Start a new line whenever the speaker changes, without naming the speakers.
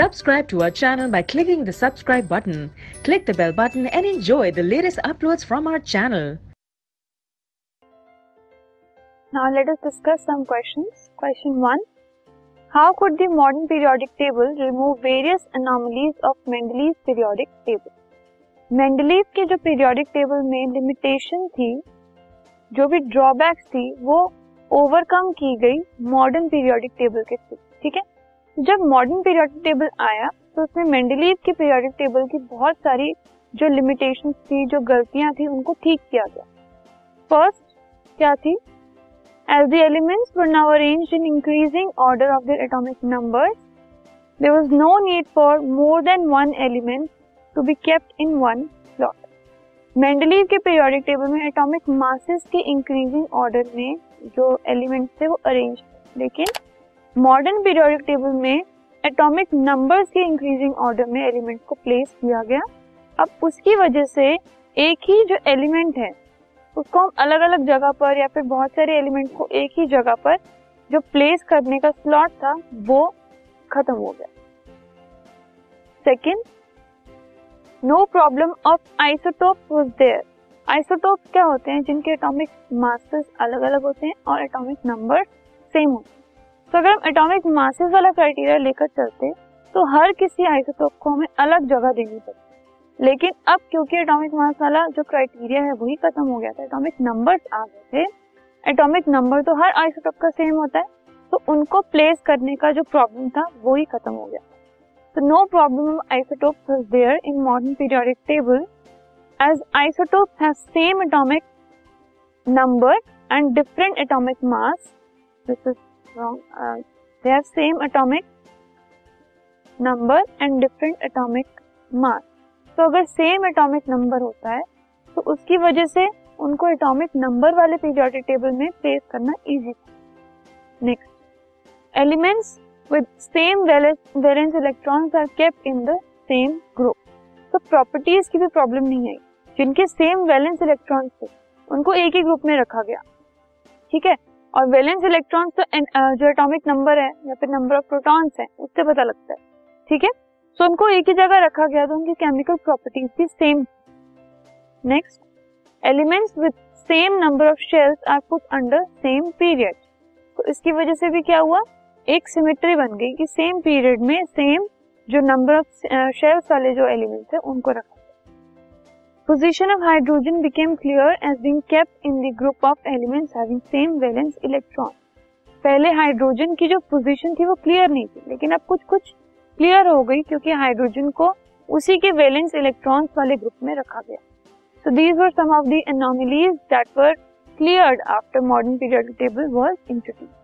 Subscribe to our channel by clicking the subscribe button. Click the bell button and enjoy the latest uploads from our channel.
Now let us discuss some questions. Question 1. How could the modern periodic table remove various anomalies of Mendeleev's periodic table? Mendeleev के जो periodic table में limitation थी जो भी drawbacks थी वो overcome की गई मॉडर्न पीरियोडिक टेबल के थ्रू ठीक है जब मॉडर्न पीरियोडिक टेबल आया तो उसमें मेंडलीव की पीरियोडिक टेबल की बहुत सारी जो लिमिटेशन थी, जो गलतियाँ थी, उनको ठीक किया गया। फ़र्स्ट क्या थी? As the elements were now arranged in increasing order of their atomic numbers there was no need for more than one element to be kept in one slot Mendeleev के पीरियोडिक टेबल में atomic masses के increasing order में जो elements थे, वो arrange लेकिन modern periodic table में atomic numbers के इंक्रीजिंग ऑर्डर में एलिमेंट को प्लेस किया गया। अब उसकी वजह से एक ही जो एलिमेंट है, उसको हम अलग अलग जगह पर या फिर बहुत सारे एलिमेंट को एक ही जगह पर जो प्लेस करने का स्लॉट था, वो खत्म हो गया। Second no problem of isotope was there isotope क्या होते हैं? जिनके एटॉमिक मासेस अलग अलग होते हैं और एटॉमिक नंबर सेम होते हैं। तो अगर हम एटॉमिक मासेस वाला क्राइटेरिया लेकर चलते तो हर किसी आइसोटोप को हमें अलग जगह देनी पड़ती लेकिन अब क्योंकि एटॉमिक मास वाला जो क्राइटेरिया है, वही खत्म हो गया था एटॉमिक नंबर्स आ गए थे एटॉमिक नंबर तो हर आइसोटोप का सेम होता है तो उनको प्लेस करने का जो प्रॉब्लम था वो ही खत्म हो गया तो no problem of isotope there in modern periodic table as isotope have same atomic number and different atomic mass this is uh, they have same atomic number and different atomic mass. तो अगर same atomic number होता है तो उसकी वजह से उनको atomic number वाले पीरियोडिक टेबल में प्लेस करना easy next elements with same valence electrons are kept in the same group तो प्रॉपर्टीज़ की भी प्रॉब्लम नहीं आई। जिनके सेम वैलेंस इलेक्ट्रॉन्स थे उनको एक ही ग्रुप में रखा गया। ठीक है? और वैलेंस इलेक्ट्रॉन्स तो जो एटॉमिक नंबर है, या फिर नंबर ऑफ़ प्रोटॉन्स है, उससे पता लगता है, ठीक है? सो उनको एक ही जगह रखा गया तो उनकी केमिकल प्रॉपर्टीज़ भी same next elements with same number of shells are put under same period तो इसकी वजह से भी क्या हुआ? एक सिमेट्री बन गई कि सेम पीरियड में सेम जो नंबर ऑफ़ शेल्स वाले जो एलिमेंट्स है, उनको रखा। Position of hydrogen became clear as being kept in the group of elements having same valence electron. पहले हाइड्रोजन की जो पोजीशन थी वो क्लियर नहीं थी, लेकिन अब कुछ कुछ क्लियर हो गई क्योंकि हाइड्रोजन को उसी के वैलेंस इलेक्ट्रॉन्स वाले ग्रुप में रखा गया so these were some of the anomalies that were cleared after modern periodic table was introduced